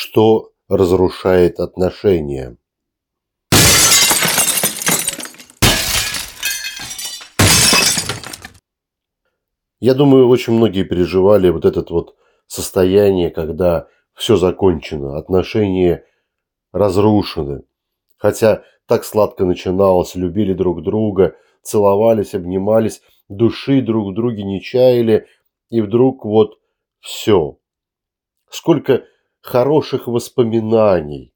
что разрушает отношения. Я думаю, очень многие переживали вот это вот состояние, когда все закончено, отношения разрушены. Хотя так сладко начиналось, любили друг друга, целовались, обнимались, души друг в друге не чаяли, и вдруг вот все. Сколько хороших воспоминаний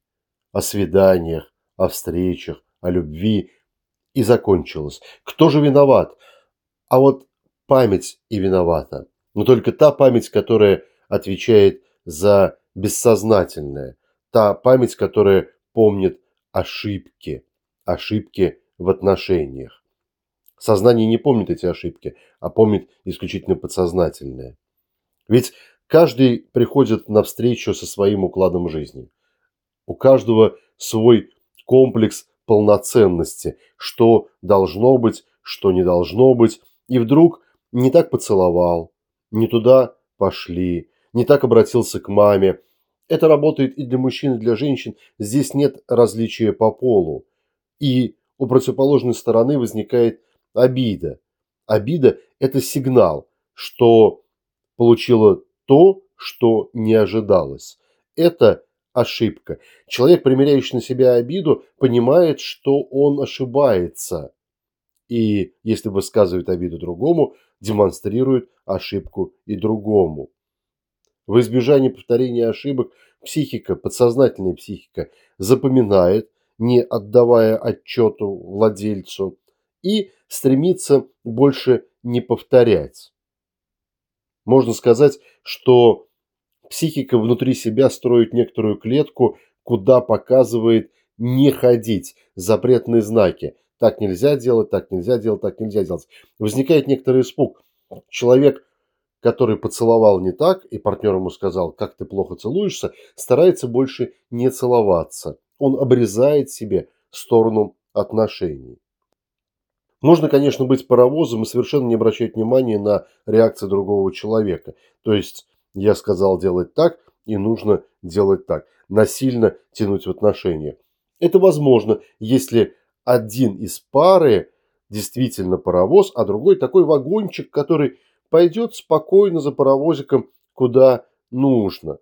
о свиданиях, о встречах, о любви, и закончилось. Кто же виноват? А вот память и виновата. Но только та память, которая отвечает за бессознательное. Та память, которая помнит ошибки. Ошибки в отношениях. Сознание не помнит эти ошибки, а помнит исключительно подсознательное. Ведь каждый приходит на встречу со своим укладом жизни. У каждого свой комплекс полноценности, что должно быть, что не должно быть. И вдруг не так поцеловал, не туда пошли, не так обратился к маме. Это работает и для мужчин, и для женщин. Здесь нет различия по полу. И у противоположной стороны возникает обида. Обида – это сигнал, что получила то, что не ожидалось. Это ошибка. Человек, примеряющий на себя обиду, понимает, что он ошибается. И если высказывает обиду другому, демонстрирует ошибку и другому. В избежание повторения ошибок психика, подсознательная психика запоминает, не отдавая отчету владельцу, и стремится больше не повторять. Можно сказать, что психика внутри себя строит некоторую клетку, куда показывает не ходить, запретные знаки. Так нельзя делать, так нельзя делать, так нельзя делать. Возникает некоторый испуг. Человек, который поцеловал не так, и партнер ему сказал, как ты плохо целуешься, старается больше не целоваться. Он обрезает себе сторону отношений. Можно, конечно, быть паровозом и совершенно не обращать внимания на реакции другого человека. То есть я сказал делать так, и нужно делать так. Насильно тянуть в отношения. Это возможно, если один из пары действительно паровоз, а другой такой вагончик, который пойдет спокойно за паровозиком куда нужно.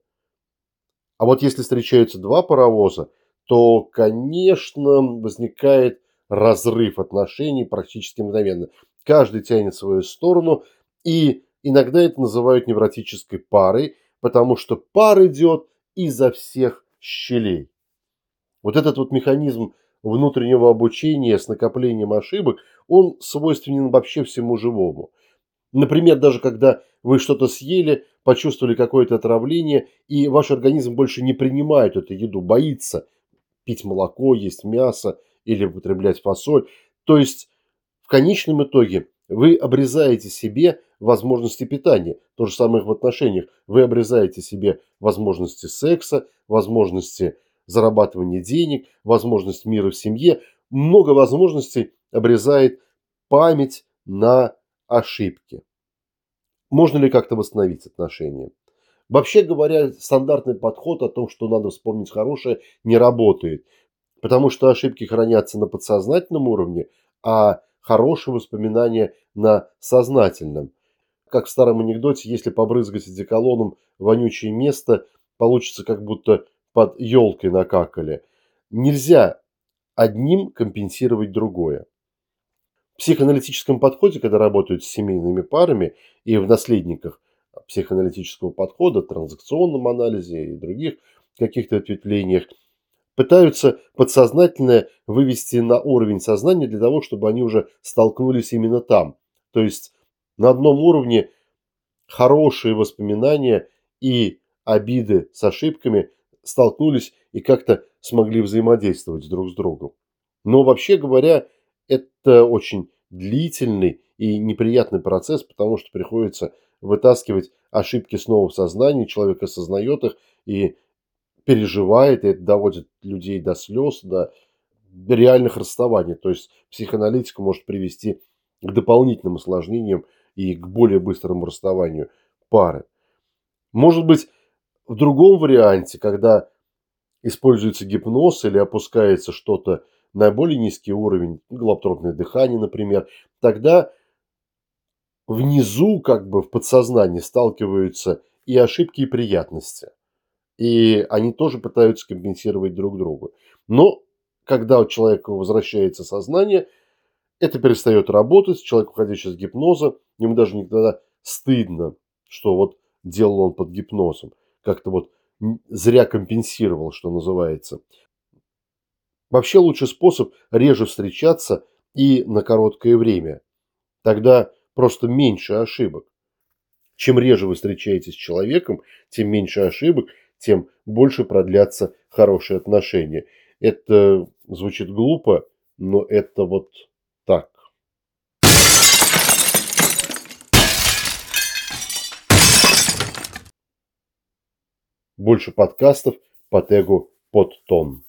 А вот если встречаются два паровоза, то, конечно, возникает разрыв отношений практически мгновенно. Каждый тянет свою сторону, и иногда это называют невротической парой, потому что пар идет изо всех щелей. Вот этот вот механизм внутреннего обучения с накоплением ошибок, он свойственен вообще всему живому. Например, даже когда вы что-то съели, почувствовали какое-то отравление, и ваш организм больше не принимает эту еду, боится пить молоко, есть мясо или употреблять фасоль. То есть в конечном итоге вы обрезаете себе возможности питания. То же самое в отношениях. Вы обрезаете себе возможности секса, возможности зарабатывания денег, возможность мира в семье. Много возможностей обрезает память на ошибки. Можно ли как-то восстановить отношения? Вообще говоря, стандартный подход о том, что надо вспомнить хорошее, не работает. Потому что ошибки хранятся на подсознательном уровне, а хорошие воспоминания на сознательном. Как в старом анекдоте, если побрызгать одеколоном вонючее место, получится как будто под елкой накакали. Нельзя одним компенсировать другое. В психоаналитическом подходе, когда работают с семейными парами и в наследниках психоаналитического подхода, транзакционном анализе и других каких-то ответвлениях, пытаются подсознательное вывести на уровень сознания для того, чтобы они уже столкнулись именно там. То есть на одном уровне хорошие воспоминания и обиды с ошибками столкнулись и как-то смогли взаимодействовать друг с другом. Но вообще говоря, это очень длительный и неприятный процесс, потому что приходится вытаскивать ошибки снова в сознании, человек осознает их и переживает, и это доводит людей до слез, до реальных расставаний. То есть психоаналитика может привести к дополнительным осложнениям и к более быстрому расставанию пары. Может быть, в другом варианте, когда используется гипноз или опускается что-то на более низкий уровень, голоптропное дыхание, например, тогда внизу, как бы в подсознании сталкиваются и ошибки, и приятности. И они тоже пытаются компенсировать друг другу. Но когда у человека возвращается сознание, это перестает работать, человек, уходящий из гипноза, ему даже никогда стыдно, что вот делал он под гипнозом. Как-то вот зря компенсировал, что называется. Вообще лучший способ реже встречаться и на короткое время. Тогда просто меньше ошибок. Чем реже вы встречаетесь с человеком, тем меньше ошибок, тем больше продлятся хорошие отношения. Это звучит глупо, но это вот так. Больше подкастов по тегу «Подтон».